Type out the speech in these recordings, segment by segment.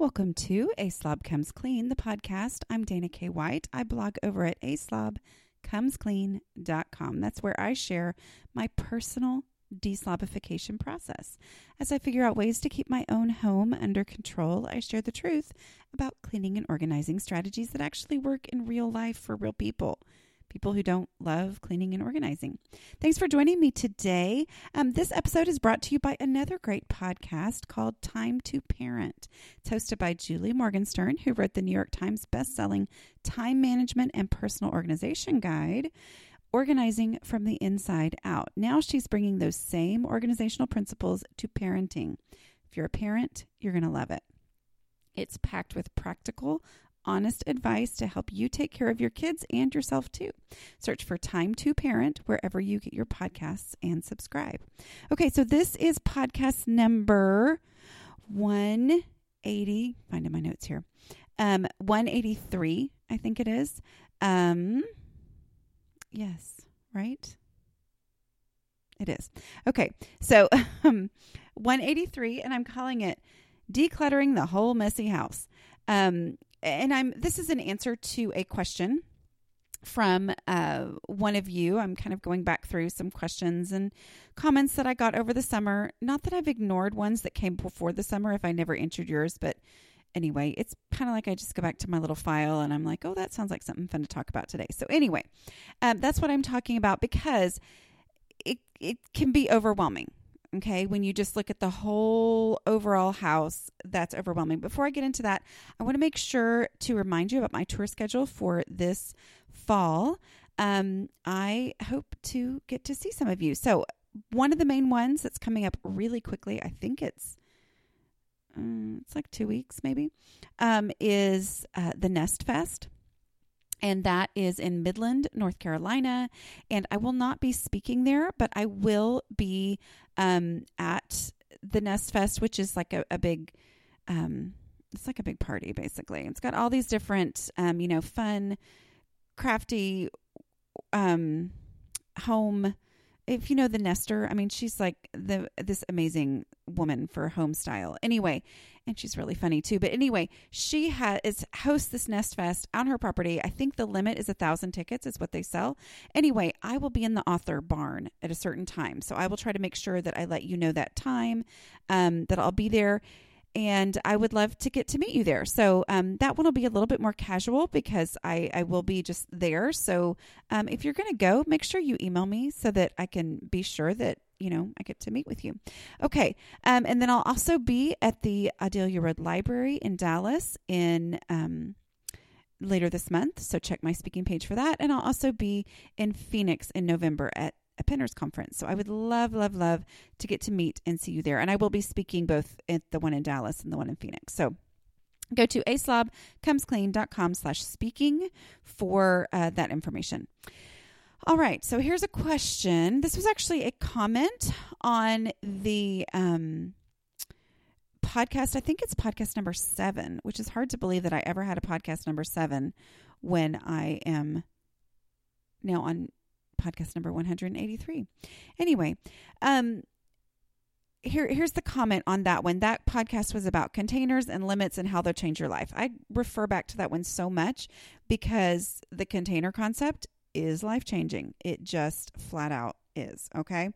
Welcome to A Slob Comes Clean, the podcast. I'm Dana K. White. I blog over at aslobcomesclean.com. That's where I share my personal deslobification process. As I figure out ways to keep my own home under control, I share the truth about cleaning and organizing strategies that actually work in real life for real people people who don't love cleaning and organizing. Thanks for joining me today. Um, this episode is brought to you by another great podcast called Time to Parent. It's hosted by Julie Morgenstern, who wrote the New York Times bestselling Time Management and Personal Organization Guide. Organizing from the inside out. Now she's bringing those same organizational principles to parenting. If you're a parent, you're going to love it. It's packed with practical, honest advice to help you take care of your kids and yourself too. Search for Time to Parent wherever you get your podcasts and subscribe. Okay, so this is podcast number 180. Finding my notes here. Um, 183, I think it is. Um, yes, right? It is. Okay, so um, 183, and I'm calling it Decluttering the Whole Messy House. Um, and I'm this is an answer to a question from uh, one of you. I'm kind of going back through some questions and comments that I got over the summer. Not that I've ignored ones that came before the summer if I never answered yours, but anyway, it's kind of like I just go back to my little file and I'm like, oh, that sounds like something fun to talk about today. So anyway, um, that's what I'm talking about because it it can be overwhelming. Okay, when you just look at the whole overall house, that's overwhelming. Before I get into that, I want to make sure to remind you about my tour schedule for this fall. Um, I hope to get to see some of you. So, one of the main ones that's coming up really quickly, I think it's um, it's like two weeks maybe, um, is uh, the Nest Fest and that is in Midland, North Carolina. And I will not be speaking there, but I will be um, at the Nest Fest, which is like a, a big, um, it's like a big party basically. It's got all these different, um, you know, fun, crafty, um, home if you know the Nester, I mean, she's like the this amazing woman for home style. Anyway, and she's really funny too. But anyway, she has hosts this Nest Fest on her property. I think the limit is a thousand tickets is what they sell. Anyway, I will be in the author barn at a certain time, so I will try to make sure that I let you know that time um, that I'll be there and I would love to get to meet you there. So um, that one will be a little bit more casual because I, I will be just there. So um, if you're going to go, make sure you email me so that I can be sure that you know I get to meet with you. Okay, um, and then I'll also be at the Audelia Road Library in Dallas in. Um, later this month, so check my speaking page for that. And I'll also be in Phoenix in November at a Pinners conference. So I would love, love, love to get to meet and see you there. And I will be speaking both at the one in Dallas and the one in Phoenix. So go to aslobcomesclean.com slash speaking for uh, that information. All right, so here's a question. This was actually a comment on the um, podcast. I think it's podcast number seven, which is hard to believe that I ever had a podcast number seven when I am now on podcast number 183. Anyway, um, here here's the comment on that one. That podcast was about containers and limits and how they'll change your life. I refer back to that one so much because the container concept is life changing. It just flat out is, okay?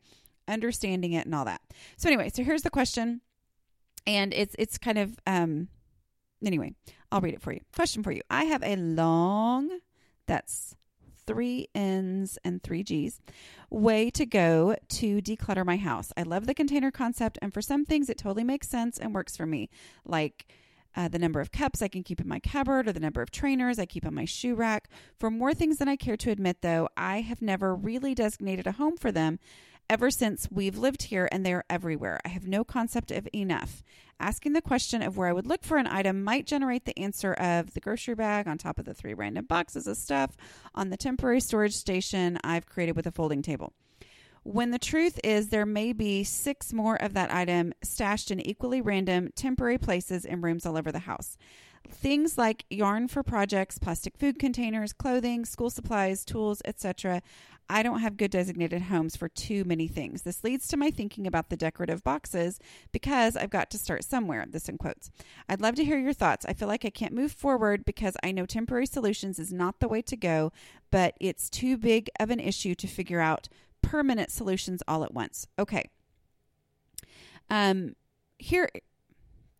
Understanding it and all that. So anyway, so here's the question and it's it's kind of um anyway, I'll read it for you. Question for you. I have a long that's three N's and three G's way to go to declutter my house. I love the container concept, and for some things, it totally makes sense and works for me, like uh, the number of cups I can keep in my cupboard or the number of trainers I keep on my shoe rack. For more things than I care to admit, though, I have never really designated a home for them ever since we've lived here and they're everywhere. I have no concept of enough. Asking the question of where I would look for an item might generate the answer of the grocery bag on top of the three random boxes of stuff on the temporary storage station I've created with a folding table. When the truth is, there may be six more of that item stashed in equally random temporary places in rooms all over the house. Things like yarn for projects, plastic food containers, clothing, school supplies, tools, etc. I don't have good designated homes for too many things. This leads to my thinking about the decorative boxes because I've got to start somewhere. This in quotes. I'd love to hear your thoughts. I feel like I can't move forward because I know temporary solutions is not the way to go, but it's too big of an issue to figure out permanent solutions all at once. Okay. Um, here,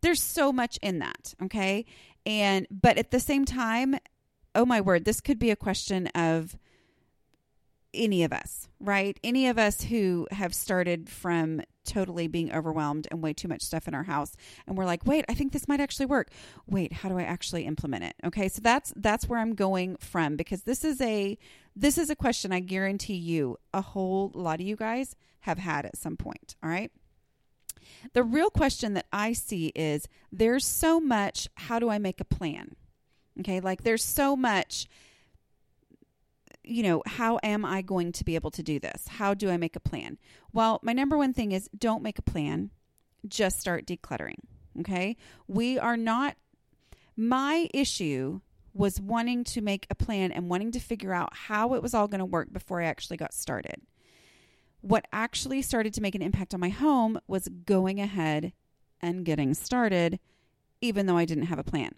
there's so much in that. Okay. And, but at the same time, oh my word, this could be a question of any of us, right? Any of us who have started from totally being overwhelmed and way too much stuff in our house and we're like, "Wait, I think this might actually work. Wait, how do I actually implement it?" Okay? So that's that's where I'm going from because this is a this is a question I guarantee you a whole lot of you guys have had at some point, all right? The real question that I see is there's so much, how do I make a plan? Okay? Like there's so much you know, how am I going to be able to do this? How do I make a plan? Well, my number one thing is don't make a plan, just start decluttering. Okay. We are not, my issue was wanting to make a plan and wanting to figure out how it was all going to work before I actually got started. What actually started to make an impact on my home was going ahead and getting started, even though I didn't have a plan.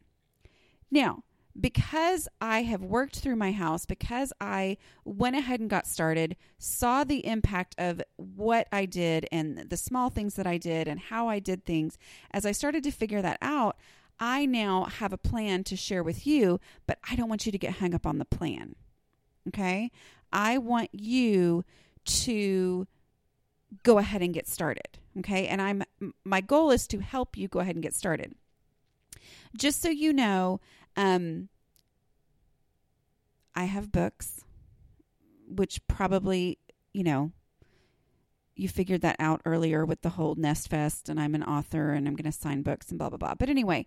Now, because I have worked through my house, because I went ahead and got started, saw the impact of what I did and the small things that I did and how I did things, as I started to figure that out, I now have a plan to share with you, but I don't want you to get hung up on the plan. Okay? I want you to go ahead and get started. Okay? And I'm my goal is to help you go ahead and get started. Just so you know, um, I have books, which probably, you know, you figured that out earlier with the whole Nest Fest, and I'm an author and I'm going to sign books and blah blah blah. But anyway,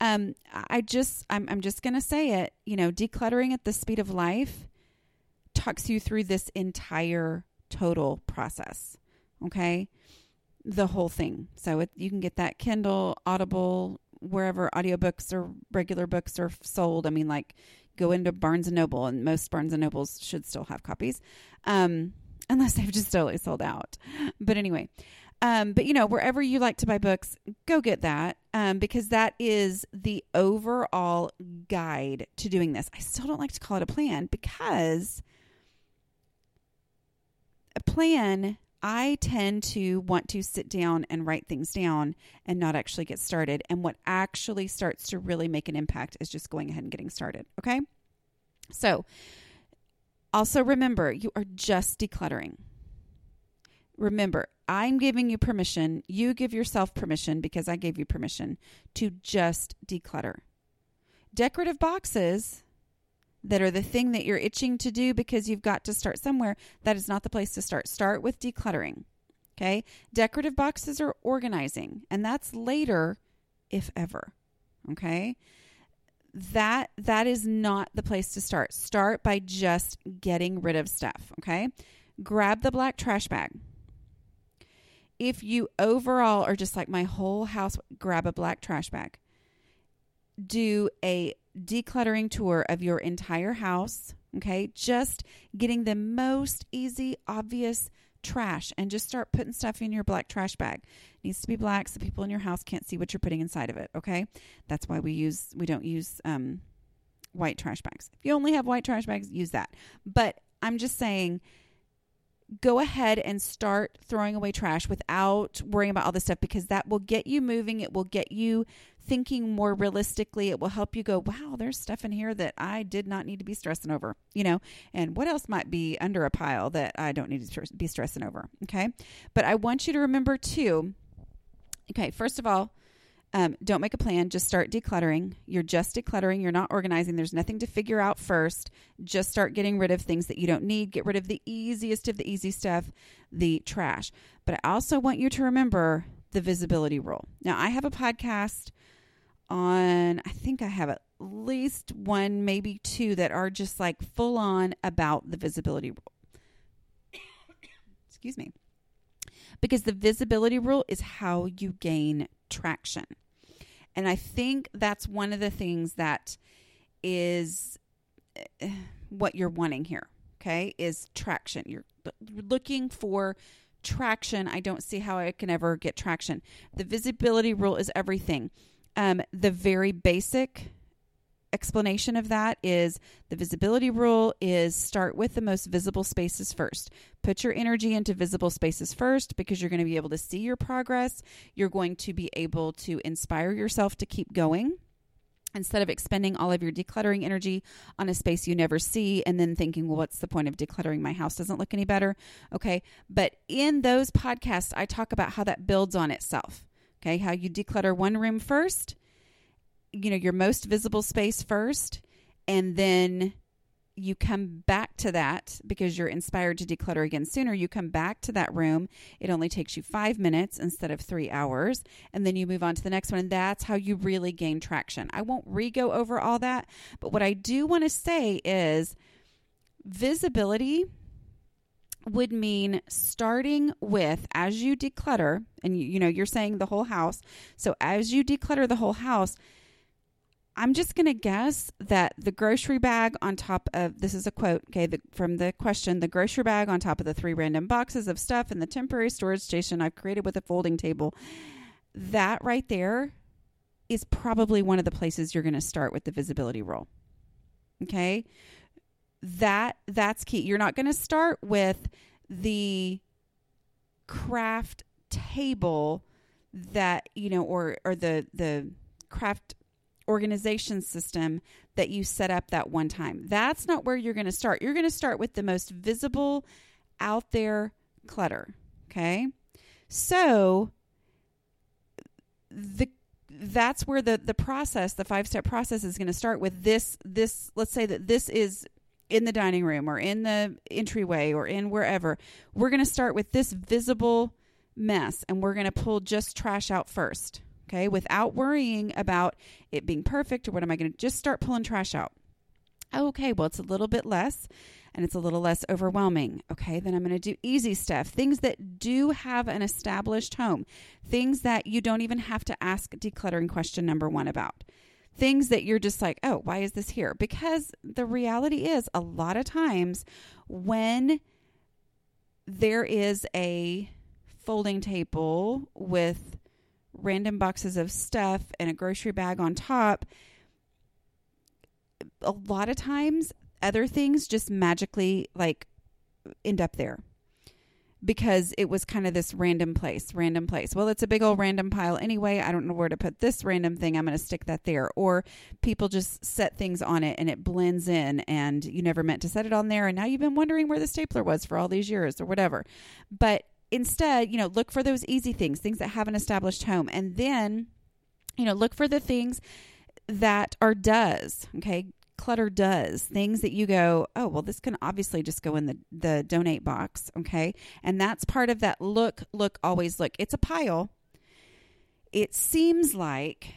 um, I just I'm I'm just going to say it. You know, decluttering at the speed of life talks you through this entire total process. Okay, the whole thing. So it, you can get that Kindle, Audible, wherever audiobooks or regular books are sold. I mean, like go into Barnes and Noble, and most Barnes and Nobles should still have copies, um, unless they've just totally sold out. But anyway, um, but you know, wherever you like to buy books, go get that um, because that is the overall guide to doing this. I still don't like to call it a plan because a plan I tend to want to sit down and write things down and not actually get started. And what actually starts to really make an impact is just going ahead and getting started. Okay. So, also remember, you are just decluttering. Remember, I'm giving you permission. You give yourself permission because I gave you permission to just declutter. Decorative boxes that are the thing that you're itching to do because you've got to start somewhere, that is not the place to start. Start with decluttering. Okay? Decorative boxes are organizing, and that's later, if ever. Okay? That that is not the place to start. Start by just getting rid of stuff, okay? Grab the black trash bag. If you overall are just like my whole house, grab a black trash bag. Do a decluttering tour of your entire house, okay? Just getting the most easy, obvious trash and just start putting stuff in your black trash bag. It needs to be black so people in your house can't see what you're putting inside of it, okay? That's why we use we don't use um white trash bags. If you only have white trash bags, use that. But I'm just saying go ahead and start throwing away trash without worrying about all this stuff because that will get you moving. It will get you thinking more realistically. It will help you go, wow, there's stuff in here that I did not need to be stressing over, you know, and what else might be under a pile that I don't need to be stressing over. Okay. But I want you to remember too, okay, first of all, um, don't make a plan. Just start decluttering. You're just decluttering. You're not organizing. There's nothing to figure out first. Just start getting rid of things that you don't need. Get rid of the easiest of the easy stuff, the trash. But I also want you to remember the visibility rule. Now, I have a podcast on, I think I have at least one, maybe two that are just like full on about the visibility rule. Excuse me. Because the visibility rule is how you gain traction. And I think that's one of the things that is eh, what you're wanting here. okay, is traction. You're looking for traction. I don't see how I can ever get traction. The visibility rule is everything. Um, the very basic explanation of that is the visibility rule is start with the most visible spaces first. Put your energy into visible spaces first because you're going to be able to see your progress. You're going to be able to inspire yourself to keep going instead of expending all of your decluttering energy on a space you never see and then thinking, well, what's the point of decluttering? My house doesn't look any better. Okay. But in those podcasts, I talk about how that builds on itself. Okay. How you declutter one room first, you know, your most visible space first, and then you come back to that because you're inspired to declutter again sooner. You come back to that room. It only takes you five minutes instead of three hours. And then you move on to the next one. And that's how you really gain traction. I won't re go over all that. But what I do want to say is visibility would mean starting with as you declutter and you, you know you're saying the whole house so as you declutter the whole house I'm just going to guess that the grocery bag on top of this is a quote, okay, the, from the question the grocery bag on top of the three random boxes of stuff in the temporary storage station I've created with a folding table. That right there is probably one of the places you're going to start with the visibility rule. Okay? That that's key. You're not going to start with the craft table that, you know, or or the the craft organization system that you set up that one time. That's not where you're going to start. You're going to start with the most visible out there clutter. Okay. So the that's where the the process the five step process is going to start with this this let's say that this is in the dining room or in the entryway or in wherever we're going to start with this visible mess and we're going to pull just trash out first okay, without worrying about it being perfect or what am I going to just start pulling trash out. Okay, well, it's a little bit less and it's a little less overwhelming. Okay, then I'm going to do easy stuff, things that do have an established home, things that you don't even have to ask decluttering question number one about. Things that you're just like, oh, why is this here? Because the reality is, a lot of times when there is a folding table with random boxes of stuff and a grocery bag on top, a lot of times other things just magically like end up there because it was kind of this random place, random place. Well, it's a big old random pile anyway. I don't know where to put this random thing. I'm going to stick that there. Or people just set things on it and it blends in and you never meant to set it on there. And now you've been wondering where the stapler was for all these years or whatever. But instead, you know, look for those easy things, things that have an established home. And then, you know, look for the things that are does, okay? Clutter does things that you go, oh, well, this can obviously just go in the, the donate box, okay? And that's part of that look, look, always look. It's a pile. It seems like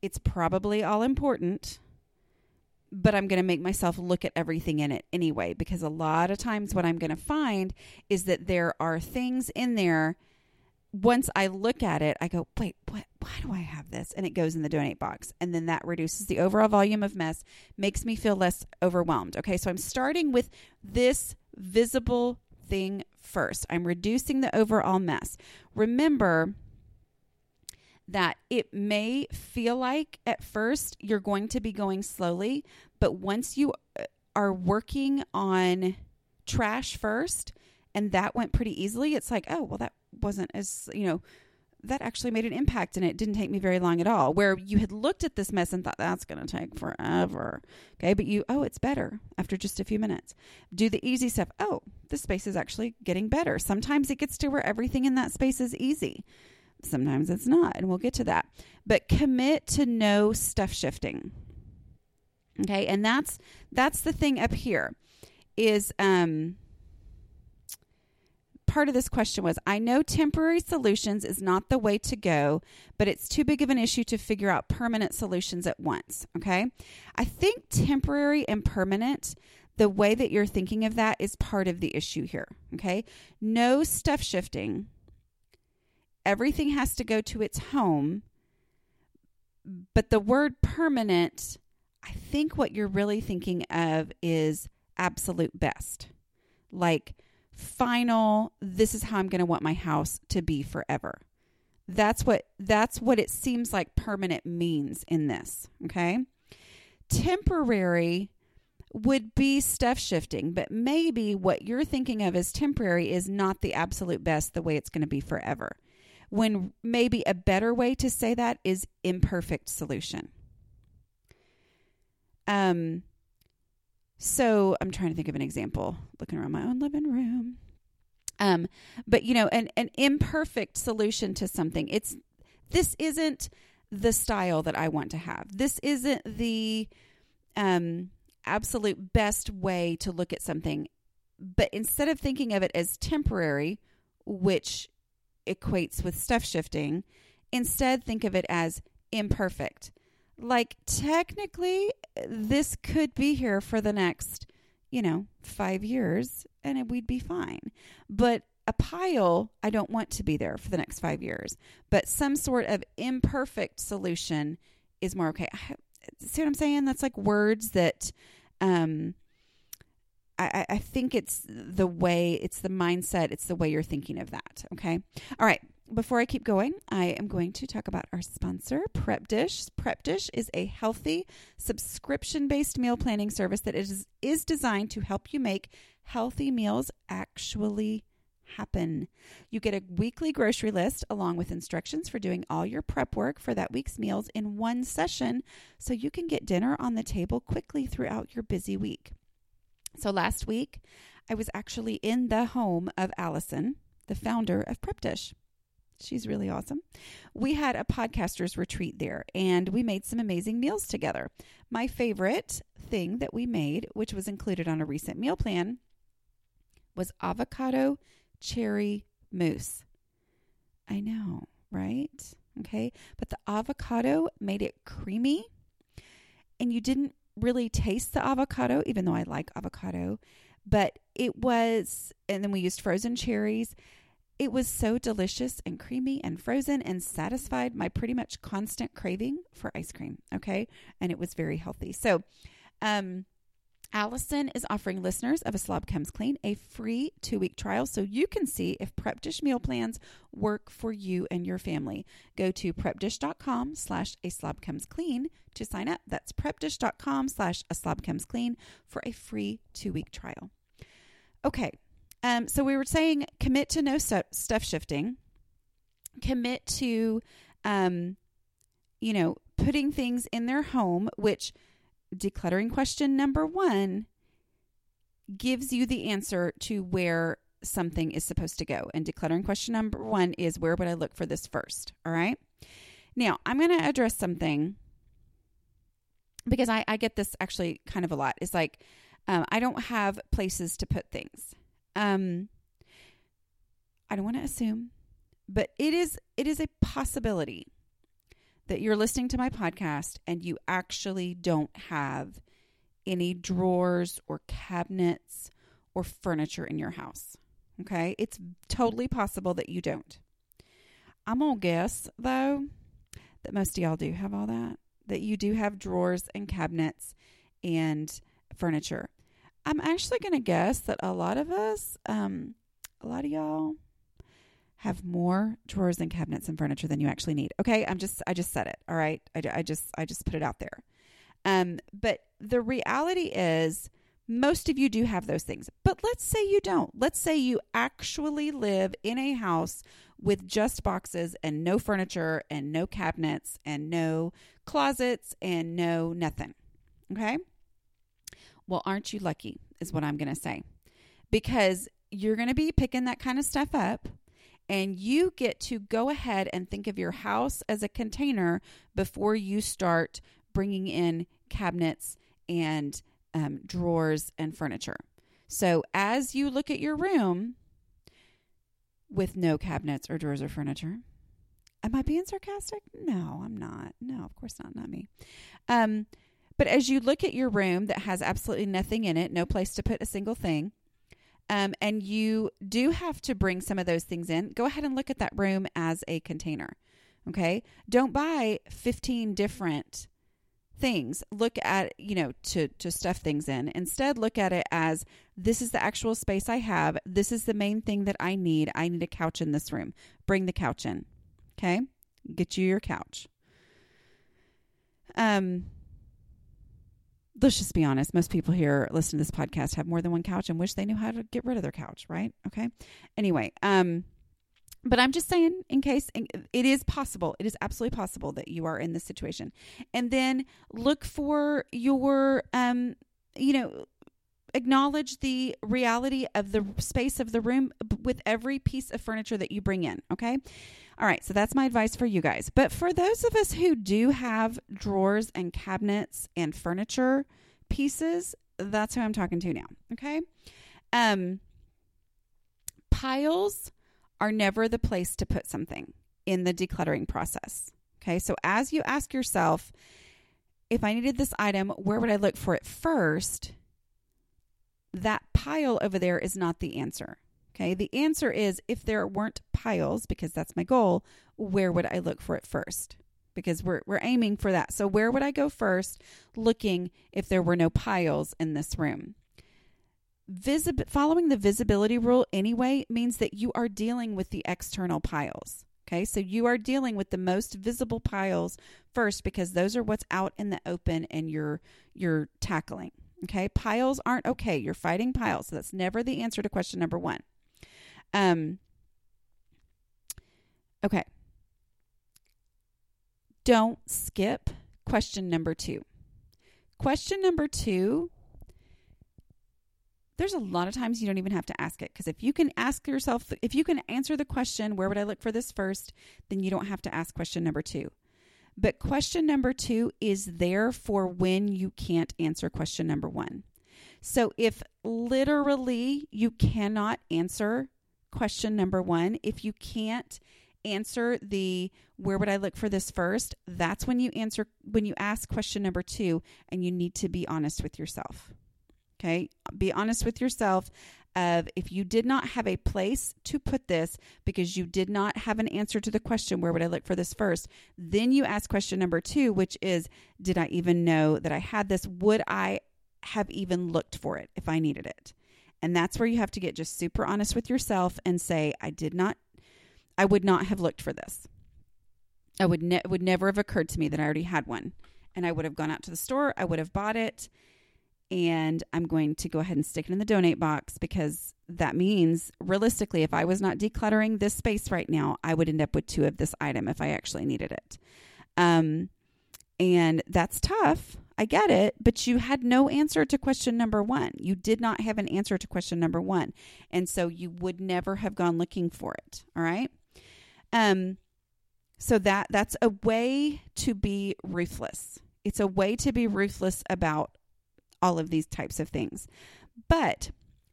it's probably all important but I'm going to make myself look at everything in it anyway, because a lot of times what I'm going to find is that there are things in there. Once I look at it, I go, wait, what, why do I have this? And it goes in the donate box. And then that reduces the overall volume of mess, makes me feel less overwhelmed. Okay, so I'm starting with this visible thing first. I'm reducing the overall mess. Remember, that it may feel like at first you're going to be going slowly, but once you uh, are working on trash first and that went pretty easily, it's like, oh, well, that wasn't as, you know, that actually made an impact and it didn't take me very long at all. Where you had looked at this mess and thought that's going to take forever. Okay. But you, oh, it's better after just a few minutes. Do the easy stuff. Oh, the space is actually getting better. Sometimes it gets to where everything in that space is easy. Sometimes it's not, and we'll get to that. But commit to no stuff shifting. Okay, and that's that's the thing up here is um part of this question was I know temporary solutions is not the way to go, but it's too big of an issue to figure out permanent solutions at once. Okay. I think temporary and permanent, the way that you're thinking of that is part of the issue here. Okay. No stuff shifting everything has to go to its home. But the word permanent, I think what you're really thinking of is absolute best. Like final, this is how I'm going to want my house to be forever. That's what that's what it seems like permanent means in this, okay? Temporary would be stuff shifting, but maybe what you're thinking of as temporary is not the absolute best the way it's going to be forever. When maybe a better way to say that is imperfect solution. Um so I'm trying to think of an example, looking around my own living room. Um, but you know, an, an imperfect solution to something. It's this isn't the style that I want to have. This isn't the um absolute best way to look at something. But instead of thinking of it as temporary, which equates with stuff shifting, instead think of it as imperfect. Like, technically, this could be here for the next, you know, five years and we'd be fine. But a pile, I don't want to be there for the next five years. But some sort of imperfect solution is more okay. See what I'm saying? That's like words that um, I, I think it's the way, it's the mindset, it's the way you're thinking of that. Okay. All right. Before I keep going, I am going to talk about our sponsor, Prep Dish. Prep Dish is a healthy, subscription based meal planning service that is, is designed to help you make healthy meals actually happen. You get a weekly grocery list along with instructions for doing all your prep work for that week's meals in one session so you can get dinner on the table quickly throughout your busy week. So last week, I was actually in the home of Allison, the founder of Prep Dish. She's really awesome. We had a podcasters retreat there and we made some amazing meals together. My favorite thing that we made, which was included on a recent meal plan, was avocado cherry mousse. I know, right? Okay. But the avocado made it creamy and you didn't really taste the avocado, even though I like avocado. But it was, and then we used frozen cherries. It was so delicious and creamy and frozen and satisfied my pretty much constant craving for ice cream. Okay. And it was very healthy. So, um, Allison is offering listeners of A Slob Comes Clean a free two week trial so you can see if Prep Dish meal plans work for you and your family. Go to prepdish.com slash A Slob Comes Clean to sign up. That's prepdish.com slash A Slob Comes Clean for a free two week trial. Okay, um, so we were saying commit to no stu- stuff shifting, commit to, um, you know, putting things in their home, which – decluttering question number one gives you the answer to where something is supposed to go. And decluttering question number one is where would I look for this first? All right. Now, I'm going to address something because I, I get this actually kind of a lot. It's like, um, I don't have places to put things. Um, I don't want to assume, but it is it is a possibility that you're listening to my podcast and you actually don't have any drawers or cabinets or furniture in your house. Okay? It's totally possible that you don't. I'm going to guess, though, that most of y'all do have all that, that you do have drawers and cabinets and furniture. I'm actually going to guess that a lot of us, um, a lot of y'all, have more drawers and cabinets and furniture than you actually need. Okay, I'm just I just said it. All right, I, I just I just put it out there. Um, but the reality is, most of you do have those things. But let's say you don't. Let's say you actually live in a house with just boxes and no furniture and no cabinets and no closets and no nothing. Okay. Well, aren't you lucky? Is what I'm going to say. Because you're going to be picking that kind of stuff up and you get to go ahead and think of your house as a container before you start bringing in cabinets and um, drawers and furniture. So as you look at your room with no cabinets or drawers or furniture, am I being sarcastic? No, I'm not. No, of course not. Not me. Um, but as you look at your room that has absolutely nothing in it, no place to put a single thing, um, and you do have to bring some of those things in, go ahead and look at that room as a container. Okay. Don't buy 15 different things. Look at you know to to stuff things in. Instead look at it as this is the actual space i have. This is the main thing that i need. I need a couch in this room. Bring the couch in okay? Get you your couch. Um let's just be honest. Most people here listening to this podcast have more than one couch and wish they knew how to get rid of their couch right? Okay. Anyway um but I'm just saying, in case it is possible, it is absolutely possible that you are in this situation. And then look for your, um, you know, acknowledge the reality of the space of the room with every piece of furniture that you bring in. Okay. All right. So that's my advice for you guys. But for those of us who do have drawers and cabinets and furniture pieces, that's who I'm talking to now. Okay. Um, piles are never the place to put something in the decluttering process. Okay, so as you ask yourself, if I needed this item, where would I look for it first? That pile over there is not the answer. Okay, the answer is if there weren't piles, because that's my goal, where would I look for it first? Because we're, we're aiming for that. So, where would I go first looking if there were no piles in this room? Visib- following the visibility rule anyway means that you are dealing with the external piles. Okay, so you are dealing with the most visible piles first because those are what's out in the open and you're you're tackling. Okay, piles aren't okay. You're fighting piles. So that's never the answer to question number one. Um. Okay. Don't skip question number two. Question number two there's a lot of times you don't even have to ask it because if you can ask yourself, if you can answer the question, where would I look for this first, then you don't have to ask question number two. But question number two is there for when you can't answer question number one. So if literally you cannot answer question number one, if you can't answer the where would I look for this first, that's when you answer when you ask question number two and you need to be honest with yourself. Okay. Be honest with yourself of if you did not have a place to put this because you did not have an answer to the question, where would I look for this first? Then you ask question number two, which is, did I even know that I had this? Would I have even looked for it if I needed it? And that's where you have to get just super honest with yourself and say, I did not, I would not have looked for this. I would, ne- would never have occurred to me that I already had one. And I would have gone out to the store, I would have bought it and I'm going to go ahead and stick it in the donate box because that means realistically, if I was not decluttering this space right now, I would end up with two of this item if I actually needed it. Um, and that's tough. I get it, but you had no answer to question number one. You did not have an answer to question number one. And so you would never have gone looking for it. All right. Um, so that that's a way to be ruthless. It's a way to be ruthless about all of these types of things. But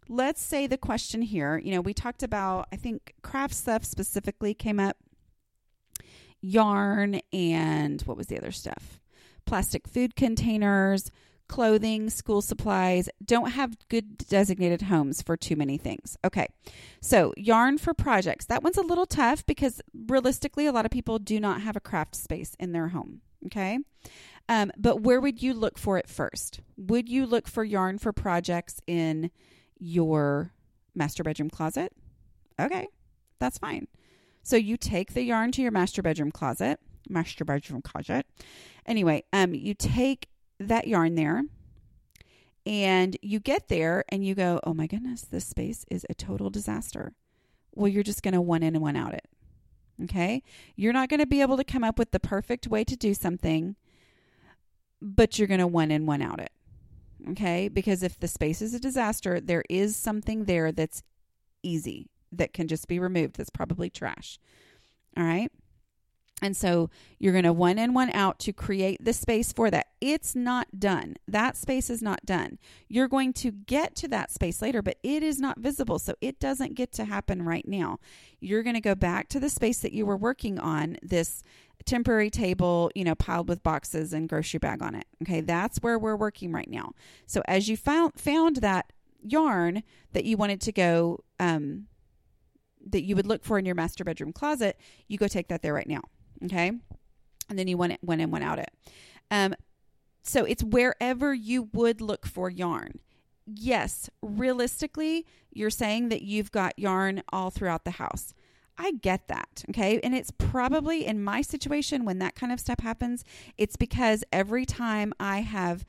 let's say the question here, you know, we talked about, I think craft stuff specifically came up, yarn, and what was the other stuff? Plastic food containers, clothing, school supplies don't have good designated homes for too many things. Okay, so yarn for projects. That one's a little tough because realistically, a lot of people do not have a craft space in their home. Okay, um, but where would you look for it first? Would you look for yarn for projects in your master bedroom closet? Okay, that's fine. So you take the yarn to your master bedroom closet, master bedroom closet. Anyway, um, you take that yarn there and you get there and you go, oh my goodness, this space is a total disaster. Well, you're just going to one in and one out it. Okay. You're not going to be able to come up with the perfect way to do something but you're going to one in, one out it. Okay? Because if the space is a disaster, there is something there that's easy that can just be removed that's probably trash. All right? And so you're going to one in, one out to create the space for that. It's not done. That space is not done. You're going to get to that space later, but it is not visible. So it doesn't get to happen right now. You're going to go back to the space that you were working on, this temporary table, you know, piled with boxes and grocery bag on it. Okay, that's where we're working right now. So as you found found that yarn that you wanted to go um that you would look for in your master bedroom closet, you go take that there right now. Okay? And then you went went in, went out it. Um so it's wherever you would look for yarn. Yes, realistically, you're saying that you've got yarn all throughout the house. I get that. Okay. And it's probably in my situation when that kind of stuff happens, it's because every time I have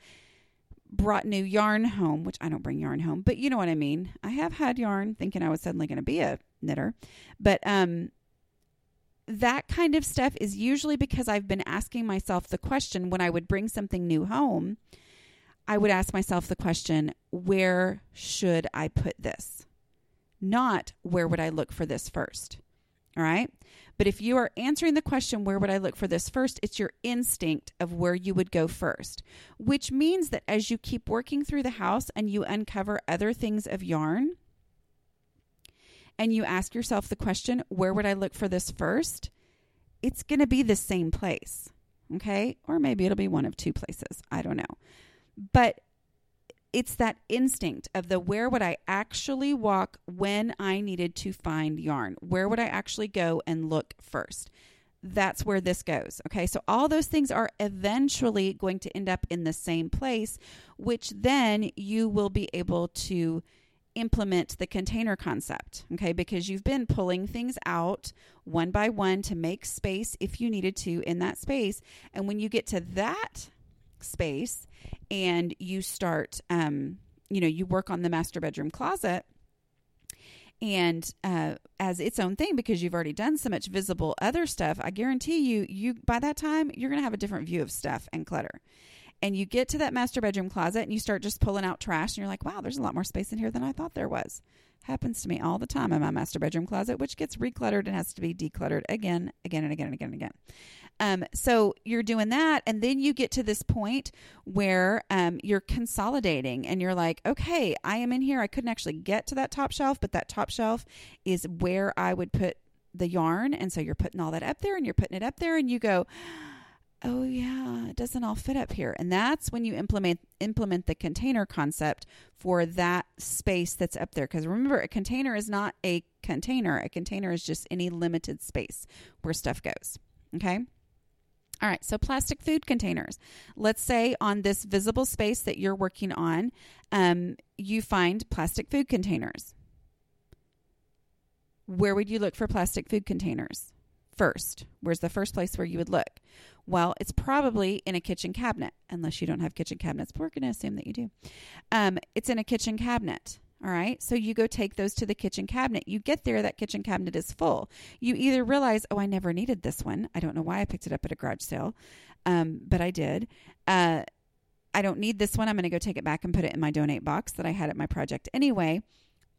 brought new yarn home, which I don't bring yarn home, but you know what I mean. I have had yarn thinking I was suddenly going to be a knitter. But um that kind of stuff is usually because I've been asking myself the question when I would bring something new home, I would ask myself the question, where should I put this? Not where would I look for this first? All right. But if you are answering the question, where would I look for this first? It's your instinct of where you would go first, which means that as you keep working through the house and you uncover other things of yarn, and you ask yourself the question, where would I look for this first? It's going to be the same place. Okay. Or maybe it'll be one of two places. I don't know. But it's that instinct of the where would I actually walk when I needed to find yarn? Where would I actually go and look first? That's where this goes. Okay. So all those things are eventually going to end up in the same place, which then you will be able to implement the container concept, okay? Because you've been pulling things out one by one to make space if you needed to in that space. And when you get to that space and you start um, you know you work on the master bedroom closet and uh, as its own thing because you've already done so much visible other stuff i guarantee you you by that time you're going to have a different view of stuff and clutter. And you get to that master bedroom closet and you start just pulling out trash and you're like wow there's a lot more space in here than i thought there was. Happens to me all the time in my master bedroom closet which gets recluttered and has to be decluttered again again and again and again and again um, so you're doing that, and then you get to this point where um, you're consolidating, and you're like, okay, I am in here. I couldn't actually get to that top shelf, but that top shelf is where I would put the yarn, and so you're putting all that up there, and you're putting it up there, and you go. Oh yeah, it doesn't all fit up here. And that's when you implement implement the container concept for that space that's up there because remember a container is not a container. A container is just any limited space where stuff goes. Okay? All right, so plastic food containers. Let's say on this visible space that you're working on, um, you find plastic food containers. Where would you look for plastic food containers first? Where's the first place where you would look? Well, it's probably in a kitchen cabinet, unless you don't have kitchen cabinets. But we're going to assume that you do. Um, it's in a kitchen cabinet. All right. So you go take those to the kitchen cabinet. You get there, that kitchen cabinet is full. You either realize, oh, I never needed this one. I don't know why I picked it up at a garage sale, um, but I did. Uh, I don't need this one. I'm going to go take it back and put it in my donate box that I had at my project anyway.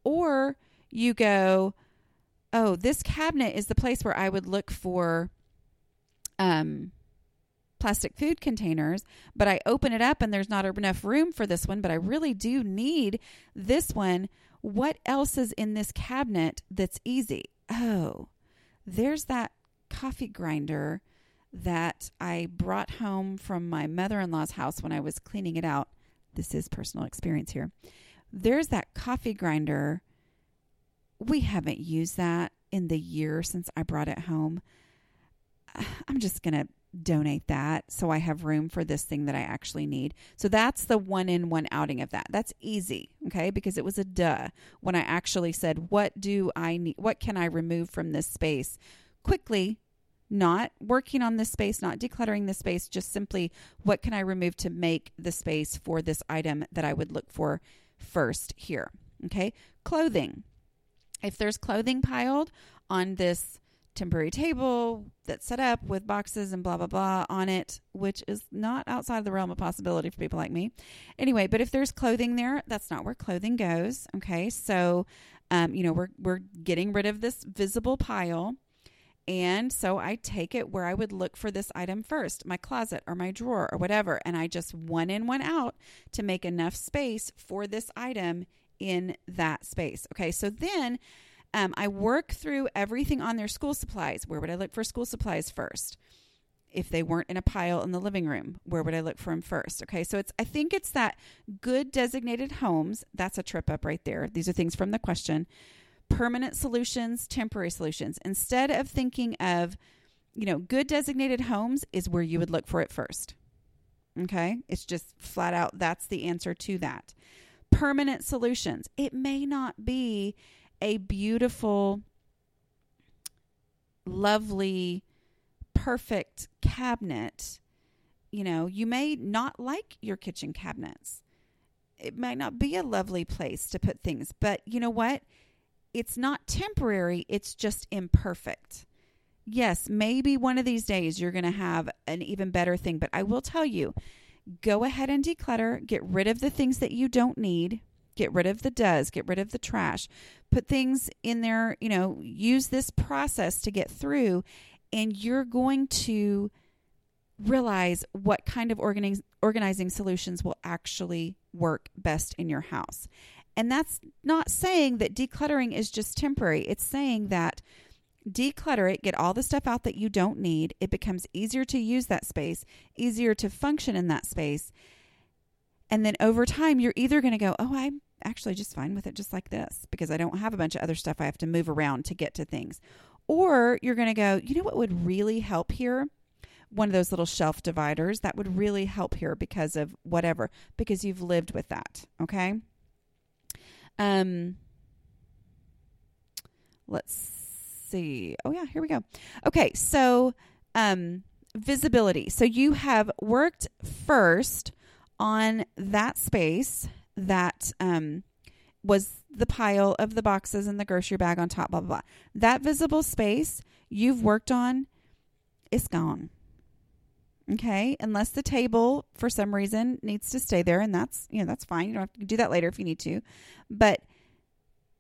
Or you go, oh, this cabinet is the place where I would look for um, plastic food containers, but I open it up and there's not enough room for this one, but I really do need this one. What else is in this cabinet that's easy? Oh, there's that coffee grinder that I brought home from my mother in law's house when I was cleaning it out. This is personal experience here. There's that coffee grinder. We haven't used that in the year since I brought it home. I'm just going to donate that so I have room for this thing that I actually need. So that's the one in one outing of that. That's easy, okay? Because it was a duh when I actually said, "What do I need? What can I remove from this space?" quickly, not working on this space, not decluttering this space, just simply what can I remove to make the space for this item that I would look for first here. Okay? Clothing. If there's clothing piled on this temporary table that's set up with boxes and blah blah blah on it, which is not outside the realm of possibility for people like me. Anyway, but if there's clothing there, that's not where clothing goes. Okay, so um, you know we're we're getting rid of this visible pile. And so I take it where I would look for this item first, my closet or my drawer or whatever. And I just one in, one out to make enough space for this item in that space. Okay, so then um, I work through everything on their school supplies. Where would I look for school supplies first? If they weren't in a pile in the living room, where would I look for them first? Okay, so it's I think it's that good designated homes. That's a trip up right there. These are things from the question. Permanent solutions, temporary solutions. Instead of thinking of, you know, good designated homes is where you would look for it first. Okay. It's just flat out that's the answer to that. Permanent solutions. It may not be a beautiful, lovely, perfect cabinet. You know, you may not like your kitchen cabinets. It might not be a lovely place to put things, but you know what? It's not temporary, it's just imperfect yes, maybe one of these days you're going to have an even better thing. But I will tell you go ahead and declutter, get rid of the things that you don't need. Get rid of the does, get rid of the trash, put things in there, you know, use this process to get through, and you're going to realize what kind of organizing, organizing solutions will actually work best in your house. And that's not saying that decluttering is just temporary. It's saying that declutter it, get all the stuff out that you don't need. It becomes easier to use that space, easier to function in that space. And then over time, you're either going to go, Oh, I'm actually just fine with it just like this because I don't have a bunch of other stuff I have to move around to get to things. Or you're going to go, You know what would really help here? One of those little shelf dividers that would really help here because of whatever, because you've lived with that. Okay. Um, let's see. Oh, yeah, here we go. Okay, so um, visibility. So you have worked first on that space that um, was the pile of the boxes and the grocery bag on top, blah, blah, blah. That visible space you've worked on is gone. Okay, unless the table for some reason needs to stay there, and that's you know that's fine. You don't have to do that later if you need to, but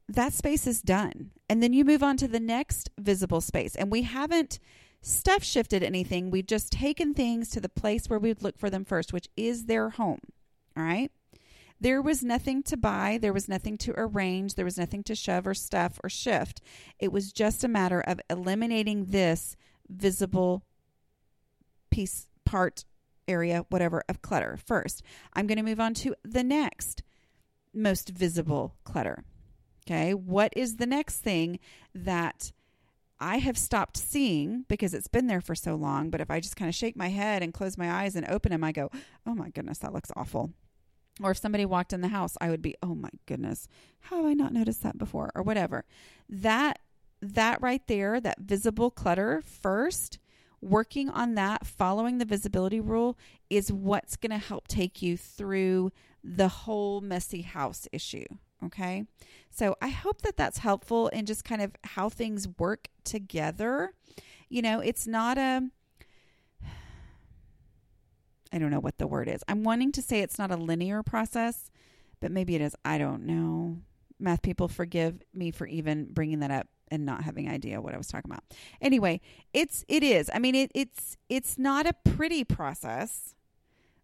that space is done. And then you move on to the next visible space. And we haven't stuff shifted anything. We've just taken things to the place where we'd look for them first, which is their home. All right. There was nothing to buy. There was nothing to arrange. There was nothing to shove or stuff or shift. It was just a matter of eliminating this visible piece, part, area, whatever, of clutter first. I'm going to move on to the next most visible clutter. Okay. What is the next thing that I have stopped seeing because it's been there for so long? But if I just kind of shake my head and close my eyes and open them, I go, oh my goodness, that looks awful. Or if somebody walked in the house, I would be, oh my goodness, how have I not noticed that before? Or whatever. That that right there, that visible clutter first, working on that, following the visibility rule is what's going to help take you through the whole messy house issue. Okay. So I hope that that's helpful in just kind of how things work together. You know, it's not a, I don't know what the word is. I'm wanting to say it's not a linear process, but maybe it is. I don't know. Math people, forgive me for even bringing that up and not having idea what I was talking about. Anyway, it's it is. I mean, it, it's it's not a pretty process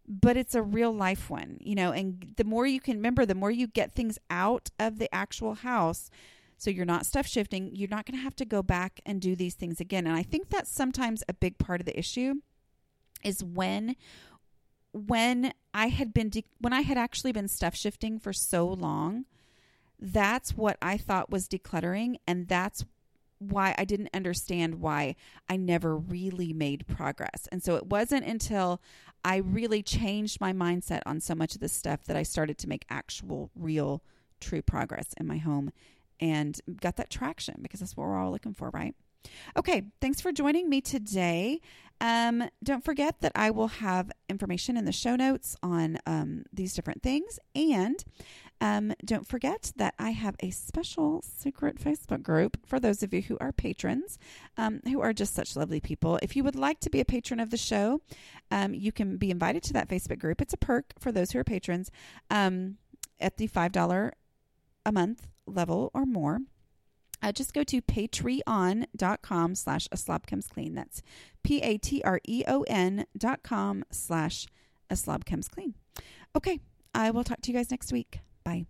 but it's a real life one, you know. And the more you can remember, the more you get things out of the actual house. So you're not stuff shifting. You're not going to have to go back and do these things again. And I think that's sometimes a big part of the issue is when when I had been de- when I had actually been stuff shifting for so long, that's what I thought was decluttering and that's why I didn't understand why I never really made progress. And so it wasn't until I really changed my mindset on so much of this stuff that I started to make actual, real, true progress in my home and got that traction because that's what we're all looking for, right? Okay, thanks for joining me today. Um, don't forget that I will have information in the show notes on um, these different things. And um, don't forget that I have a special secret Facebook group for those of you who are patrons, um, who are just such lovely people. If you would like to be a patron of the show, um, you can be invited to that Facebook group. It's a perk for those who are patrons um, at the $5 a month level or more uh, just go to patreon.com slash a slob comes clean. That's P-A-T-R-E-O-N dot com slash a slob comes clean. Okay, I will talk to you guys next week. Bye.